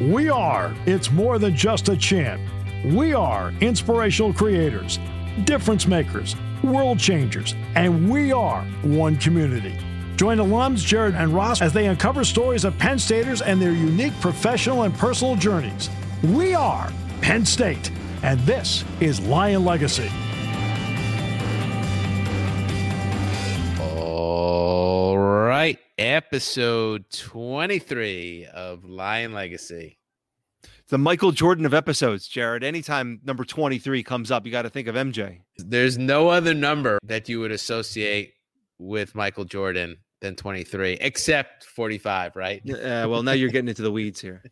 We are, it's more than just a chant. We are inspirational creators, difference makers, world changers, and we are one community. Join alums Jared and Ross as they uncover stories of Penn Staters and their unique professional and personal journeys. We are Penn State, and this is Lion Legacy. Episode 23 of Lion Legacy. The Michael Jordan of episodes, Jared. Anytime number 23 comes up, you got to think of MJ. There's no other number that you would associate with Michael Jordan than 23, except 45, right? Uh, well, now you're getting into the weeds here.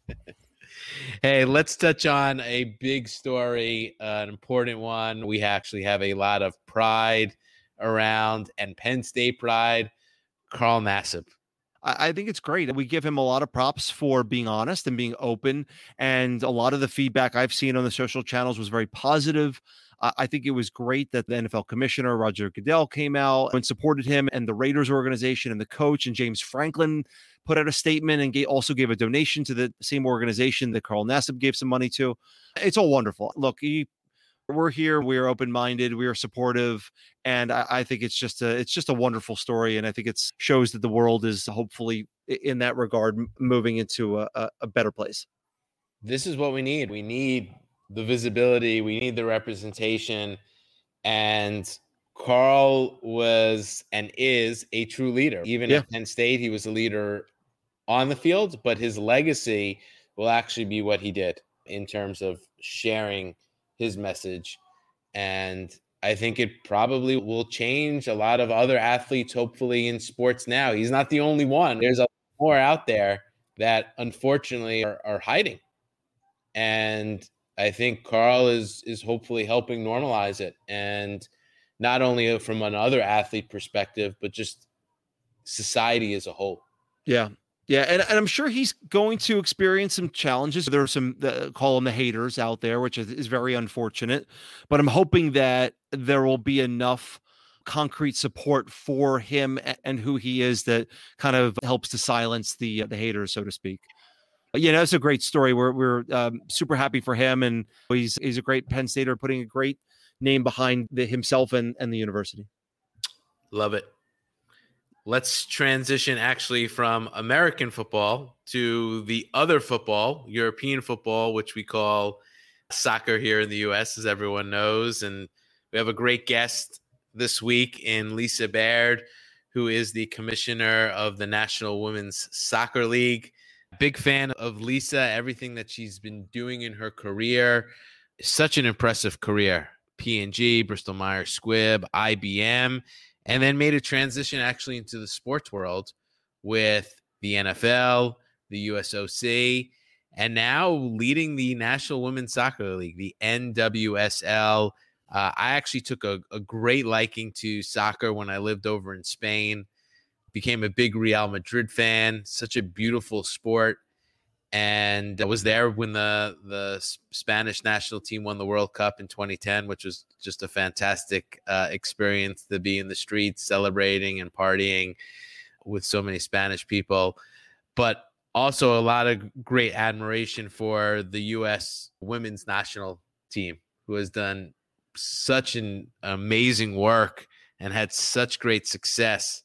hey, let's touch on a big story, uh, an important one. We actually have a lot of pride around and Penn State pride. Carl Nassib. I, think it's great. We give him a lot of props for being honest and being open. And a lot of the feedback I've seen on the social channels was very positive. I think it was great that the NFL commissioner, Roger Goodell, came out and supported him, and the Raiders organization and the coach and James Franklin put out a statement and also gave a donation to the same organization that Carl Nassib gave some money to. It's all wonderful. Look, we're here. We are open minded. We are supportive, and I, I, think it's just a it's just a wonderful story. And I think it shows that the world is hopefully in that regard moving into a, a better place. This is what we need. We need the visibility, we need the representation. And Carl was and is a true leader. Even yeah. at Penn State, he was a leader on the field, but his legacy will actually be what he did in terms of sharing his message. And I think it probably will change a lot of other athletes, hopefully, in sports now. He's not the only one. There's a more out there that unfortunately are, are hiding. And I think Carl is is hopefully helping normalize it, and not only from another athlete perspective, but just society as a whole. Yeah, yeah, and, and I'm sure he's going to experience some challenges. There are some uh, call them the haters out there, which is, is very unfortunate. But I'm hoping that there will be enough concrete support for him and who he is that kind of helps to silence the the haters, so to speak yeah, that's a great story. We're we're um, super happy for him, and he's he's a great Penn Stater, putting a great name behind the, himself and and the university. Love it. Let's transition actually from American football to the other football, European football, which we call soccer here in the U.S., as everyone knows, and we have a great guest this week in Lisa Baird, who is the commissioner of the National Women's Soccer League. Big fan of Lisa, everything that she's been doing in her career. Such an impressive career. P&G, Bristol Myers Squibb, IBM, and then made a transition actually into the sports world with the NFL, the USOC, and now leading the National Women's Soccer League, the NWSL. Uh, I actually took a, a great liking to soccer when I lived over in Spain became a big Real Madrid fan. Such a beautiful sport, and I was there when the the Spanish national team won the World Cup in 2010, which was just a fantastic uh, experience to be in the streets celebrating and partying with so many Spanish people, but also a lot of great admiration for the U.S. women's national team, who has done such an amazing work and had such great success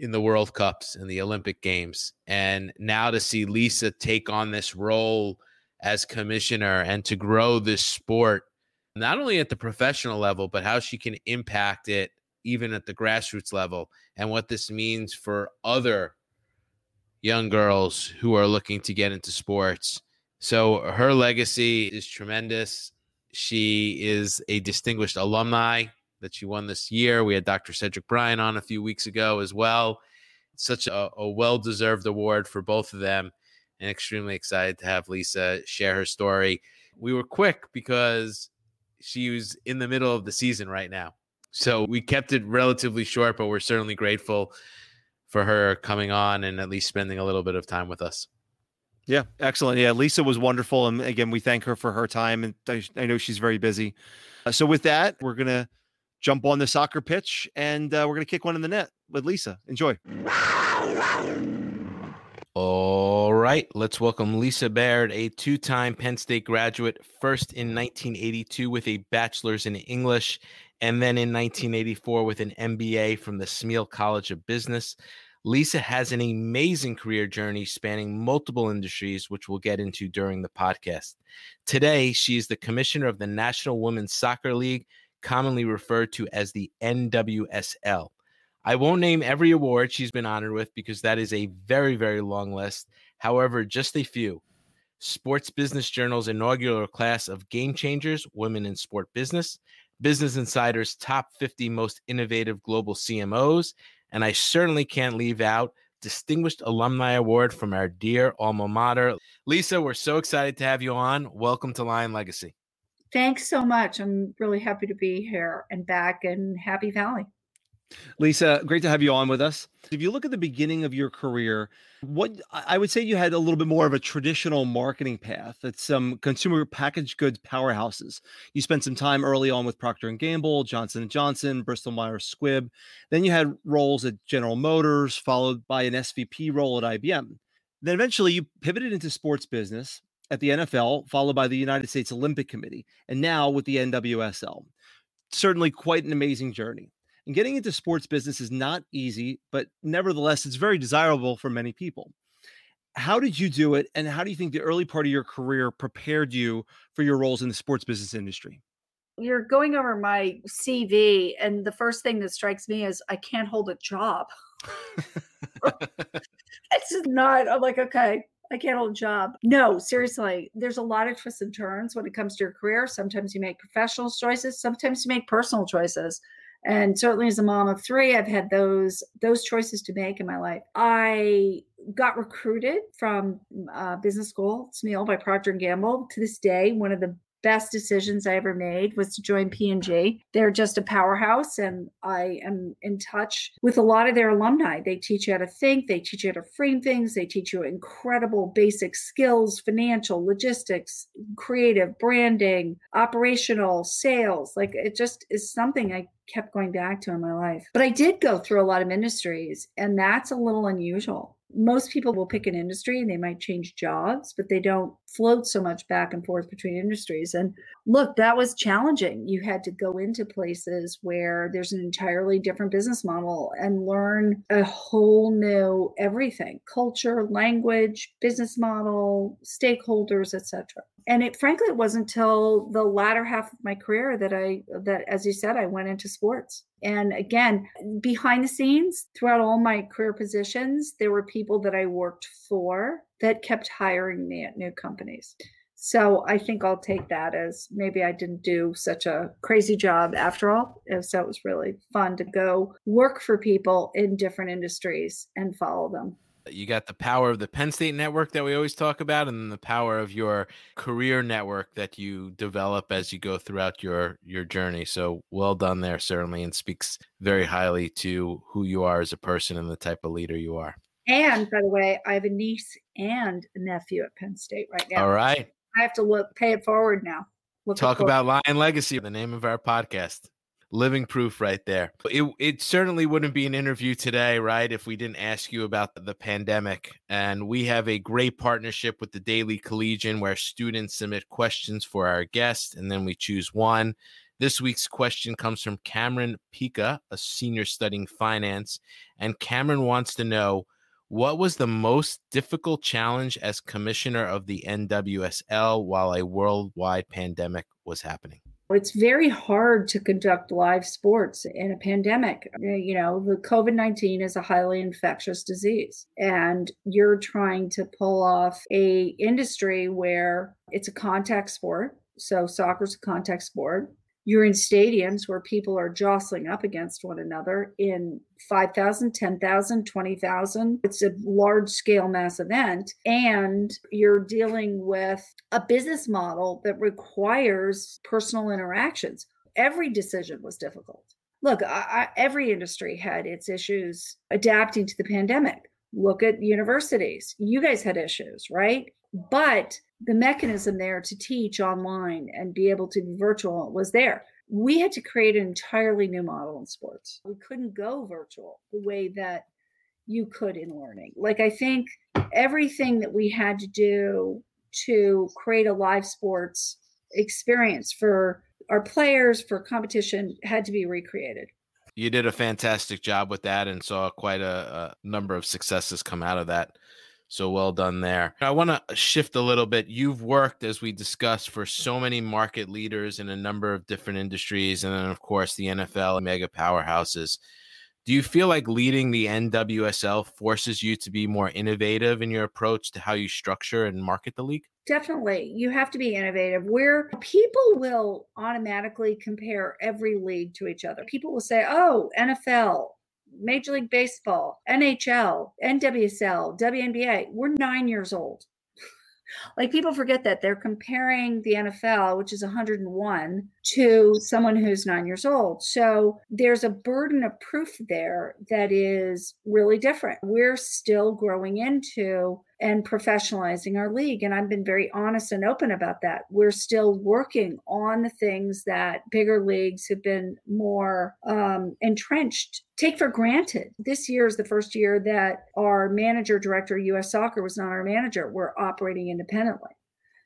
in the World Cups and the Olympic Games. And now to see Lisa take on this role as commissioner and to grow this sport, not only at the professional level, but how she can impact it even at the grassroots level and what this means for other young girls who are looking to get into sports. So her legacy is tremendous. She is a distinguished alumni that she won this year. We had Dr. Cedric Bryan on a few weeks ago as well. Such a, a well deserved award for both of them, and extremely excited to have Lisa share her story. We were quick because she was in the middle of the season right now. So we kept it relatively short, but we're certainly grateful for her coming on and at least spending a little bit of time with us. Yeah, excellent. Yeah, Lisa was wonderful. And again, we thank her for her time. And I, I know she's very busy. Uh, so, with that, we're going to jump on the soccer pitch and uh, we're going to kick one in the net with Lisa. Enjoy. All right, let's welcome Lisa Baird, a two time Penn State graduate, first in 1982 with a bachelor's in English, and then in 1984 with an MBA from the Smeal College of Business. Lisa has an amazing career journey spanning multiple industries, which we'll get into during the podcast. Today, she is the commissioner of the National Women's Soccer League, commonly referred to as the NWSL. I won't name every award she's been honored with because that is a very, very long list. However, just a few. Sports Business Journal's inaugural class of Game Changers Women in Sport Business, Business Insider's top 50 most innovative global CMOs, and I certainly can't leave out Distinguished Alumni Award from our dear alma mater. Lisa, we're so excited to have you on. Welcome to Lion Legacy. Thanks so much. I'm really happy to be here and back in Happy Valley. Lisa, great to have you on with us. If you look at the beginning of your career, what I would say you had a little bit more of a traditional marketing path at some um, consumer packaged goods powerhouses. You spent some time early on with Procter and Gamble, Johnson and Johnson, Bristol Myers Squibb. Then you had roles at General Motors, followed by an SVP role at IBM. Then eventually you pivoted into sports business at the NFL, followed by the United States Olympic Committee, and now with the NWSL. Certainly quite an amazing journey. And getting into sports business is not easy, but nevertheless, it's very desirable for many people. How did you do it? And how do you think the early part of your career prepared you for your roles in the sports business industry? You're going over my CV, and the first thing that strikes me is I can't hold a job. it's just not, I'm like, okay, I can't hold a job. No, seriously, there's a lot of twists and turns when it comes to your career. Sometimes you make professional choices, sometimes you make personal choices and certainly as a mom of three i've had those those choices to make in my life i got recruited from uh, business school smeal by procter and gamble to this day one of the best decisions I ever made was to join P&G. They're just a powerhouse and I am in touch with a lot of their alumni. They teach you how to think, they teach you how to frame things, they teach you incredible basic skills, financial, logistics, creative, branding, operational, sales. Like it just is something I kept going back to in my life. But I did go through a lot of industries and that's a little unusual most people will pick an industry and they might change jobs, but they don't float so much back and forth between industries. And look, that was challenging. You had to go into places where there's an entirely different business model and learn a whole new everything culture, language, business model, stakeholders, etc and it frankly it wasn't until the latter half of my career that i that as you said i went into sports. And again behind the scenes throughout all my career positions there were people that i worked for that kept hiring me at new companies so i think i'll take that as maybe i didn't do such a crazy job after all so it was really fun to go work for people in different industries and follow them you got the power of the Penn State network that we always talk about, and then the power of your career network that you develop as you go throughout your your journey. So well done there, certainly, and speaks very highly to who you are as a person and the type of leader you are. And by the way, I have a niece and a nephew at Penn State right now. All right. I have to look pay it forward now. Look Talk about Lion Legacy, the name of our podcast living proof right there. It it certainly wouldn't be an interview today, right, if we didn't ask you about the, the pandemic. And we have a great partnership with the Daily Collegian where students submit questions for our guests and then we choose one. This week's question comes from Cameron Pika, a senior studying finance, and Cameron wants to know what was the most difficult challenge as commissioner of the NWSL while a worldwide pandemic was happening? It's very hard to conduct live sports in a pandemic. Eh, you know, the COVID 19 is a highly infectious disease, and you're trying to pull off a industry where it's a contact sport. So, soccer's a contact sport you're in stadiums where people are jostling up against one another in 5,000, 10,000, 20,000. It's a large scale mass event. And you're dealing with a business model that requires personal interactions. Every decision was difficult. Look, I, I, every industry had its issues adapting to the pandemic. Look at universities. You guys had issues, right? But the mechanism there to teach online and be able to be virtual was there. We had to create an entirely new model in sports. We couldn't go virtual the way that you could in learning. Like I think everything that we had to do to create a live sports experience for our players for competition had to be recreated. You did a fantastic job with that and saw quite a, a number of successes come out of that. So well done there. I want to shift a little bit. You've worked, as we discussed, for so many market leaders in a number of different industries, and then, of course, the NFL mega powerhouses. Do you feel like leading the NWSL forces you to be more innovative in your approach to how you structure and market the league? Definitely. You have to be innovative. Where people will automatically compare every league to each other. People will say, oh, NFL, Major League Baseball, NHL, NWSL, WNBA. We're nine years old like people forget that they're comparing the NFL, which is 101, to someone who's nine years old. So there's a burden of proof there that is really different. We're still growing into and professionalizing our league. And I've been very honest and open about that. We're still working on the things that bigger leagues have been more um, entrenched take for granted. This year is the first year that our manager director, US Soccer, was not our manager. We're operating independently.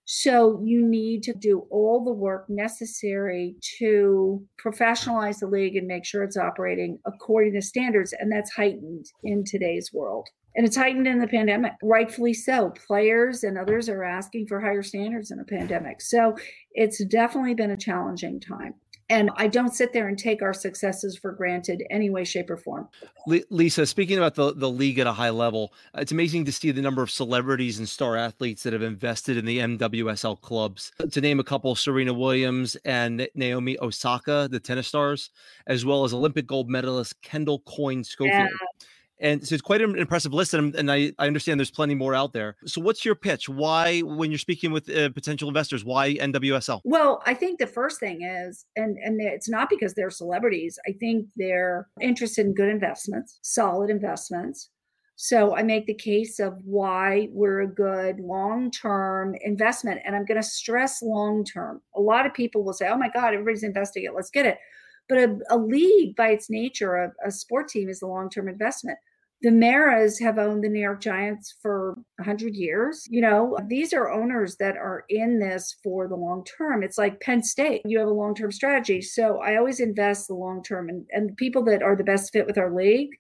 So you need to do all the work necessary to professionalize the league and make sure it's operating according to standards. And that's heightened in today's world. And it's heightened in the pandemic, rightfully so. Players and others are asking for higher standards in a pandemic. So it's definitely been a challenging time. And I don't sit there and take our successes for granted any way, shape, or form. Lisa, speaking about the, the league at a high level, it's amazing to see the number of celebrities and star athletes that have invested in the NWSL clubs. To name a couple, Serena Williams and Naomi Osaka, the tennis stars, as well as Olympic gold medalist Kendall Coyne Schofield. Yeah. And so it's quite an impressive list, and, and I, I, understand there's plenty more out there. So, what's your pitch? Why, when you're speaking with uh, potential investors, why NWSL? Well, I think the first thing is, and and it's not because they're celebrities. I think they're interested in good investments, solid investments. So I make the case of why we're a good long term investment, and I'm going to stress long term. A lot of people will say, "Oh my God, everybody's investing it. Let's get it." But a, a league, by its nature, a, a sport team is a long term investment. The Maras have owned the New York Giants for 100 years. You know, these are owners that are in this for the long term. It's like Penn State, you have a long term strategy. So I always invest the long term and, and people that are the best fit with our league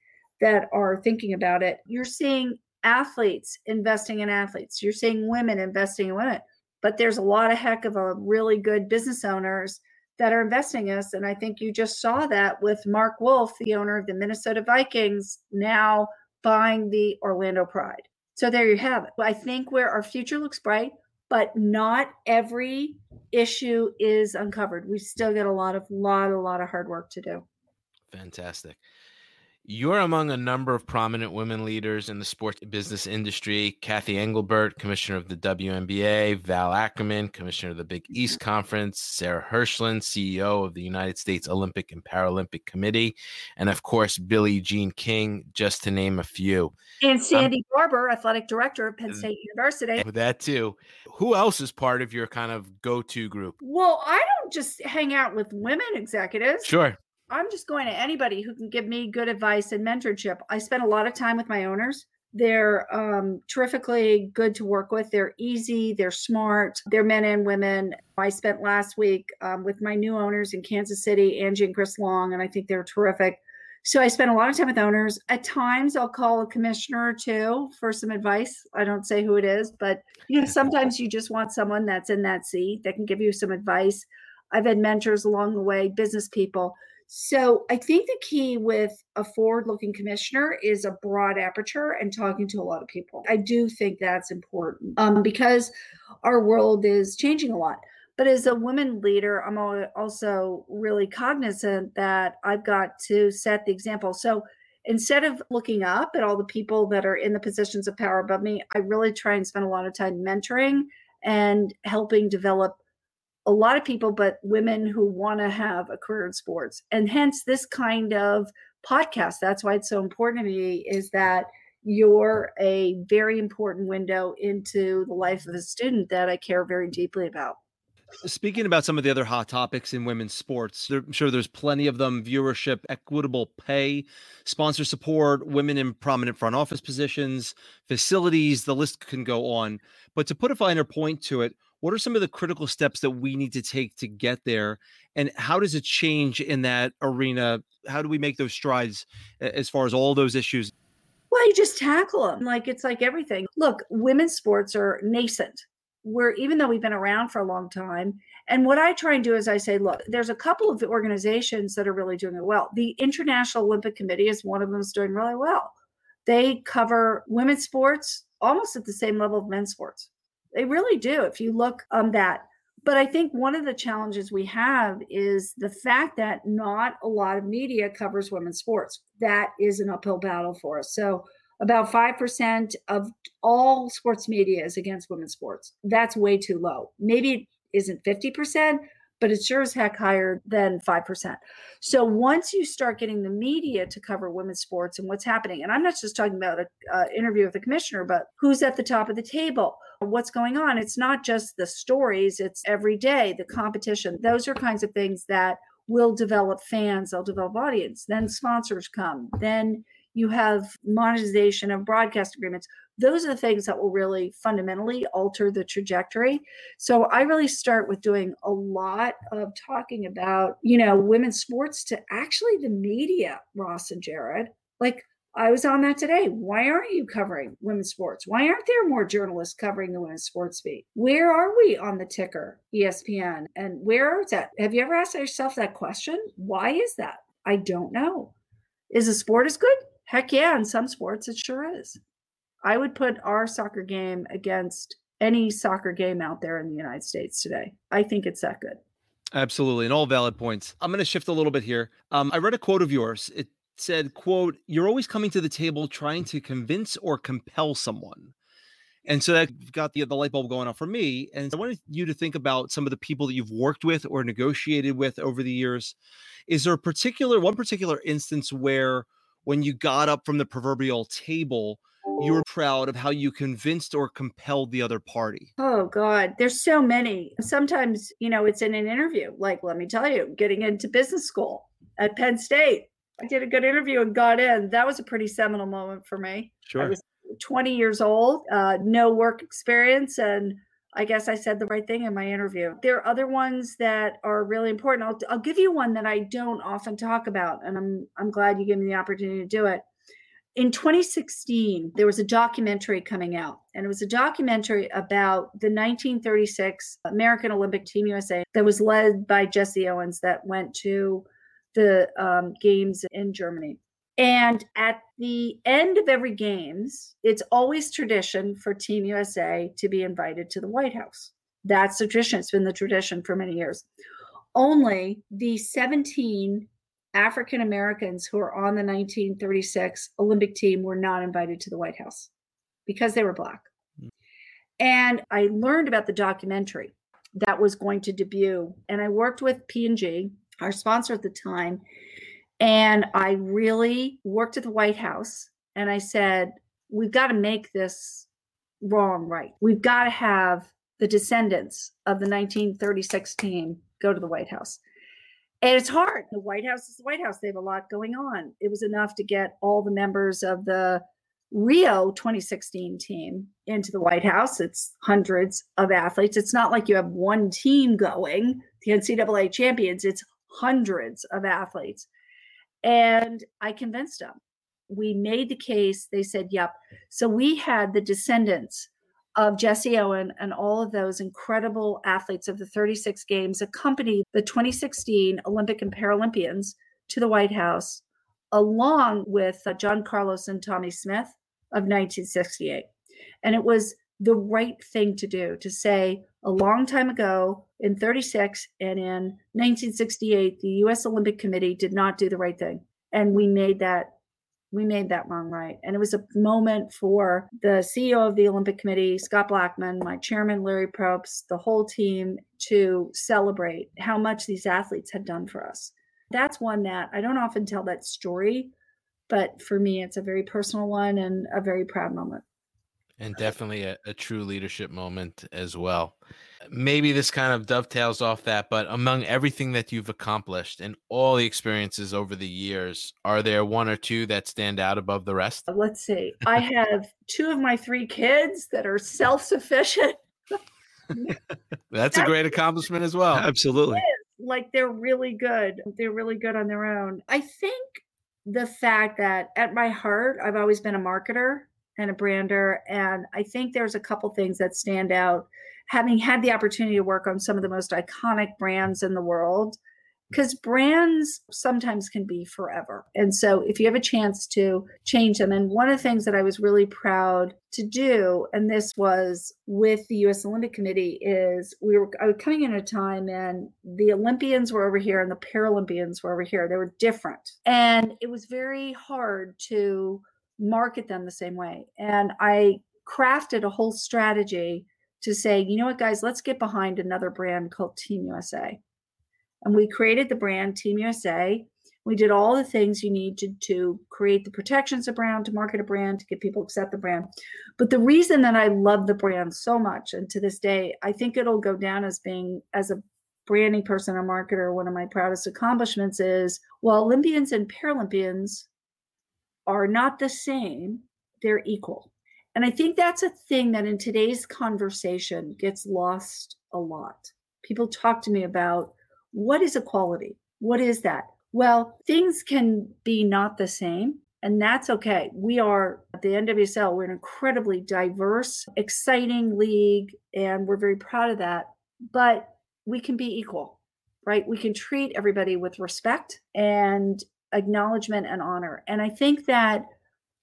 that are thinking about it. You're seeing athletes investing in athletes, you're seeing women investing in women, but there's a lot of heck of a really good business owners that are investing us. And I think you just saw that with Mark Wilf, the owner of the Minnesota Vikings, now buying the Orlando Pride. So there you have it. I think where our future looks bright, but not every issue is uncovered. We still got a lot of lot a lot of hard work to do. Fantastic. You're among a number of prominent women leaders in the sports business industry. Cathy Engelbert, commissioner of the WNBA, Val Ackerman, commissioner of the Big East Conference, Sarah Hirshland, CEO of the United States Olympic and Paralympic Committee, and of course, Billie Jean King, just to name a few. And Sandy um, Barbour, athletic director of Penn State University. That too. Who else is part of your kind of go to group? Well, I don't just hang out with women executives. Sure. I'm just going to anybody who can give me good advice and mentorship. I spend a lot of time with my owners. They're um, terrifically good to work with. They're easy, they're smart, they're men and women. I spent last week um, with my new owners in Kansas City, Angie and Chris Long, and I think they're terrific. So I spend a lot of time with owners. At times, I'll call a commissioner or two for some advice. I don't say who it is, but you know, sometimes you just want someone that's in that seat that can give you some advice. I've had mentors along the way, business people. So I think the key with a forward looking commissioner is a broad aperture and talking to a lot of people. I do think that's important um, because our world is changing a lot. But as a women leader, I'm also really cognizant that I've got to set the example. So instead of looking up at all the people that are in the positions of power above me, I really try and spend a lot of time mentoring and helping develop a lot of people, but women who want to have a career in sports. And hence this kind of podcast. That's why it's so important to me is that you're a very important window into the life of a student that I care very deeply about. Speaking about some of the other hot topics in women's sports, I'm sure there's plenty of them viewership, equitable pay, sponsor support, women in prominent front office positions, facilities, the list can go on. But to put a finer point to it, what are some of the critical steps that we need to take to get there? And how does it change in that arena? How do we make those strides as far as all those issues? Well, you just tackle them like it's like everything. Look, women's sports are nascent we're even though we've been around for a long time and what i try and do is i say look there's a couple of organizations that are really doing it well the international olympic committee is one of them is doing really well they cover women's sports almost at the same level of men's sports they really do if you look on um, that but i think one of the challenges we have is the fact that not a lot of media covers women's sports that is an uphill battle for us so about 5% of all sports media is against women's sports. That's way too low. Maybe it isn't 50%, but it's sure as heck higher than 5%. So once you start getting the media to cover women's sports and what's happening, and I'm not just talking about an uh, interview with the commissioner, but who's at the top of the table, what's going on. It's not just the stories, it's every day, the competition. Those are kinds of things that will develop fans, they'll develop audience. Then sponsors come. Then you have monetization of broadcast agreements those are the things that will really fundamentally alter the trajectory so i really start with doing a lot of talking about you know women's sports to actually the media ross and jared like I was on that today. Why aren't you covering women's sports? Why aren't there more journalists covering the women's sports beat? Where are we on the ticker, ESPN? And where is that? Have you ever asked yourself that question? Why is that? I don't know. Is the sport as good? Heck yeah, in some sports it sure is. I would put our soccer game against any soccer game out there in the United States today. I think it's that good. Absolutely, and all valid points. I'm going to shift a little bit here. Um, I read a quote of yours. It said, "quote You're always coming to the table trying to convince or compel someone." And so that got the, the light bulb going off for me. And I wanted you to think about some of the people that you've worked with or negotiated with over the years. Is there a particular one particular instance where when you got up from the proverbial table, you were proud of how you convinced or compelled the other party? Oh, God. There's so many. Sometimes, you know, it's in an interview. Like, let me tell you, getting into business school at Penn State. I did a good interview and got in. That was a pretty seminal moment for me. Sure. I was 20 years old, uh, no work experience, and I guess I said the right thing in my interview. There are other ones that are really important. I'll, I'll give you one that I don't often talk about, and I'm I'm glad you gave me the opportunity to do it. In 2016, there was a documentary coming out, and it was a documentary about the 1936 American Olympic Team USA that was led by Jesse Owens that went to the um, games in Germany. And at the end of every games, it's always tradition for Team USA to be invited to the White House. That's the tradition. It's been the tradition for many years. Only the 17 African Americans who are on the 1936 Olympic team were not invited to the White House because they were Black. Mm. And I learned about the documentary that was going to debut. And I worked with P&G, our sponsor at the time, and I really worked at the White House and I said, we've got to make this wrong right. We've got to have the descendants of the 1936 team go to the White House. And it's hard. The White House is the White House. They have a lot going on. It was enough to get all the members of the Rio 2016 team into the White House. It's hundreds of athletes. It's not like you have one team going, the NCAA champions, it's hundreds of athletes. And I convinced them. We made the case. They said, yep. So we had the descendants of Jesse Owen and all of those incredible athletes of the 36 games accompany the 2016 Olympic and Paralympians to the White House, along with uh, John Carlos and Tommie Smith of 1968. And it was the right thing to do to say a long time ago in 36 and in 1968 the US Olympic Committee did not do the right thing. And we made that we made that wrong right. And it was a moment for the CEO of the Olympic Committee Scott Blackmun my chairman Larry Probst the whole team to celebrate how much these athletes had done for us. That's one that I don't often tell that story but for me it's a very personal one and a very proud moment And definitely a, a true leadership moment as well. Maybe this kind of dovetails off that, but among everything that you've accomplished and all the experiences over the years, are there one or two that stand out above the rest? Let's see. I have two of my three kids that are self sufficient. That's a great accomplishment as well. Absolutely. Like they're really good. They're really good on their own. I think the fact that at my heart, I've always been a marketer and a brander. And I think there's a couple things that stand out. Having had the opportunity to work on some of the most iconic brands in the world, because brands sometimes can be forever. And so if you have a chance to change them, and one of the things that I was really proud to do, and this was with the US Olympic Committee, is we were coming in a time and the Olympians were over here and the Paralympians were over here. They were different. And it was very hard to market them the same way. And I crafted a whole strategy to say, you know what, guys, let's get behind another brand called Team USA and we created the brand Team USA. We did all the things you need to, to create the protections of brand, to market a brand, to get people to accept the brand. But the reason that I love the brand so much, and to this day, I think it'll go down as being as a branding person or marketer, one of my proudest accomplishments is well, Olympians and Paralympians are not the same, they're equal. And I think that's a thing that in today's conversation gets lost a lot. People talk to me about what is equality? What is that? Well, things can be not the same, and that's okay. We are at the NWSL, we're an incredibly diverse, exciting league, and we're very proud of that. But we can be equal, right? We can treat everybody with respect and acknowledgement and honor. And I think that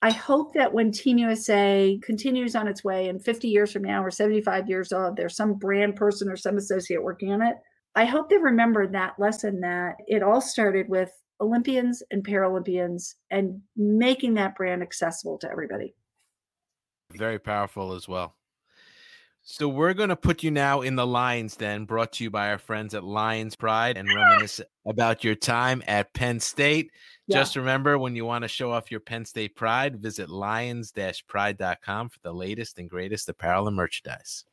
I hope that when Team USA continues on its way and 50 years from now or 75 years old, there's some brand person or some associate working on it I hope they remember that lesson that it all started with Olympians and Paralympians and making that brand accessible to everybody. Very powerful as well. So we're going to put you now in the Lions Den, brought to you by our friends at Lions Pride and reminisce about your time at Penn State. Yeah. Just remember when you want to show off your Penn State pride, visit lions-pride.com for the latest and greatest apparel and merchandise.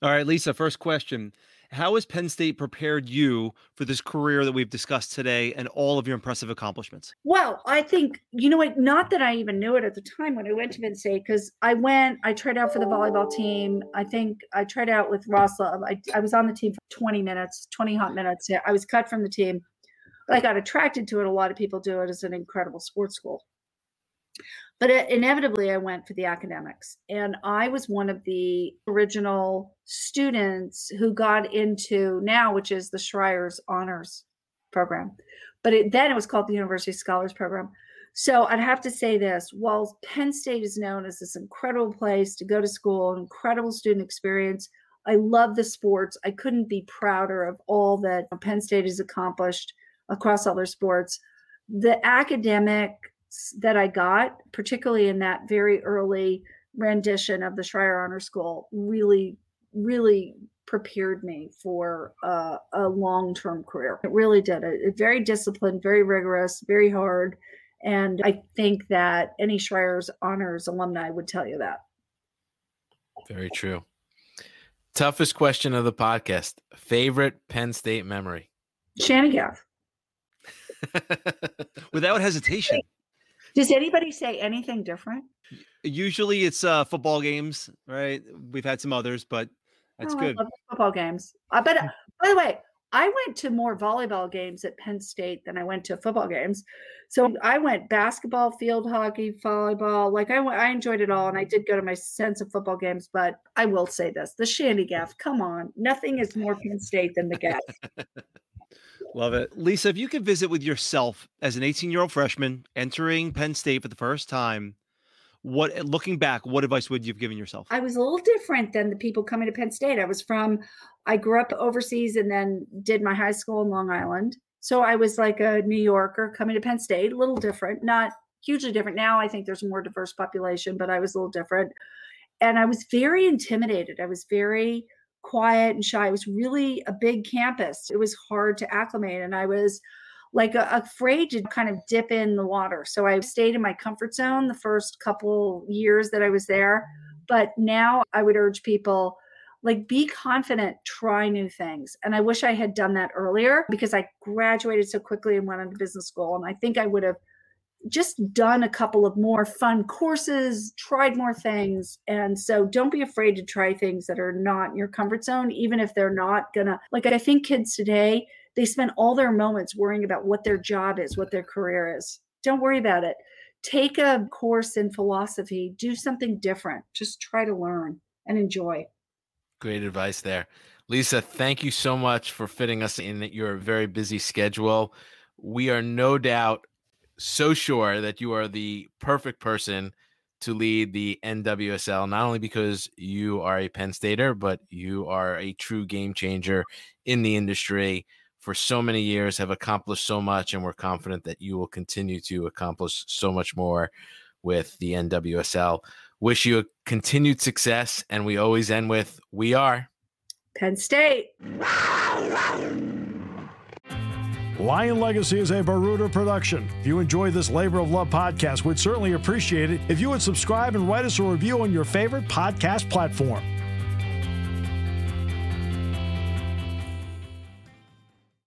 All right, Lisa, first question. How has Penn State prepared you for this career that we've discussed today and all of your impressive accomplishments? Well, I think, you know what, not that I even knew it at the time when I went to Penn State, because I went, I tried out for the volleyball team. I think I tried out with Russ Rose. I, I was on the team for 20 minutes, 20 hot minutes. I was cut from the team. But I got attracted to it. A lot of people do it as an incredible sports school but inevitably i went for the academics and i was one of the original students who got into now which is the Schreyer's honors program. But it, then it was called the university scholars program. So i'd have to say this while penn state is known as this incredible place to go to school incredible student experience i love the sports. I couldn't be prouder of all that penn state has accomplished across other sports. The academic that I got, particularly in that very early rendition of the Schreyer Honor School, really, really prepared me for a, a long term career. It really did. It, it, very disciplined, very rigorous, very hard. And I think that any Schreyer's Honors alumni would tell you that. Very true. Toughest question of the podcast favorite Penn State memory? Shandy Gaff. Without hesitation. Does anybody say anything different? Usually it's uh, football games, right? We've had some others, but that's oh, good. football games. Uh, but uh, by the way, I went to more volleyball games at Penn State than I went to football games. So I went basketball, field hockey, volleyball. Like I I enjoyed it all, and I did go to my sense of football games. But I will say this: the Shandy Gaff. Come on, nothing is more Penn State than the Gaff. Love it. Lisa, if you could visit with yourself as an 18 year old freshman entering Penn State for the first time, what eh, looking back, what advice would you have given yourself? I was a little different than the people coming to Penn State. I was from, I grew up overseas and then did my high school in Long Island. So I was like a New Yorker coming to Penn State, a little different, not hugely different. Now I think there's a more diverse population, but I was a little different. And I was very intimidated. I was very, quiet and shy. It was really a big campus. It was hard to acclimate. And I was like uh, afraid to kind of dip in the water. So I stayed in my comfort zone the first couple years that I was there. But now I would urge people like be confident, try new things. And I wish I had done that earlier because I graduated so quickly and went into business school. And I think I would have just done a couple of more fun courses, tried more things. And so don't be afraid to try things that are not in your comfort zone, even if they're not gonna, like, I think kids today, they spend all their moments worrying about what their job is, what their career is. Don't worry about it. Take a course in philosophy, do something different, just try to learn and enjoy. Great advice there. Lisa, thank you so much for fitting us in your very busy schedule. We are no doubt so sure that you are the perfect person to lead the NWSL, not only because you are a Penn Stater, but you are a true game changer in the industry for so many years, have accomplished so much, and we're confident that you will continue to accomplish so much more with the NWSL. Wish you a continued success, and we always end with We are Penn State. Lion Legacy is a Baruda production. If you enjoy this labor of love podcast, we'd certainly appreciate it if you would subscribe and write us a review on your favorite podcast platform.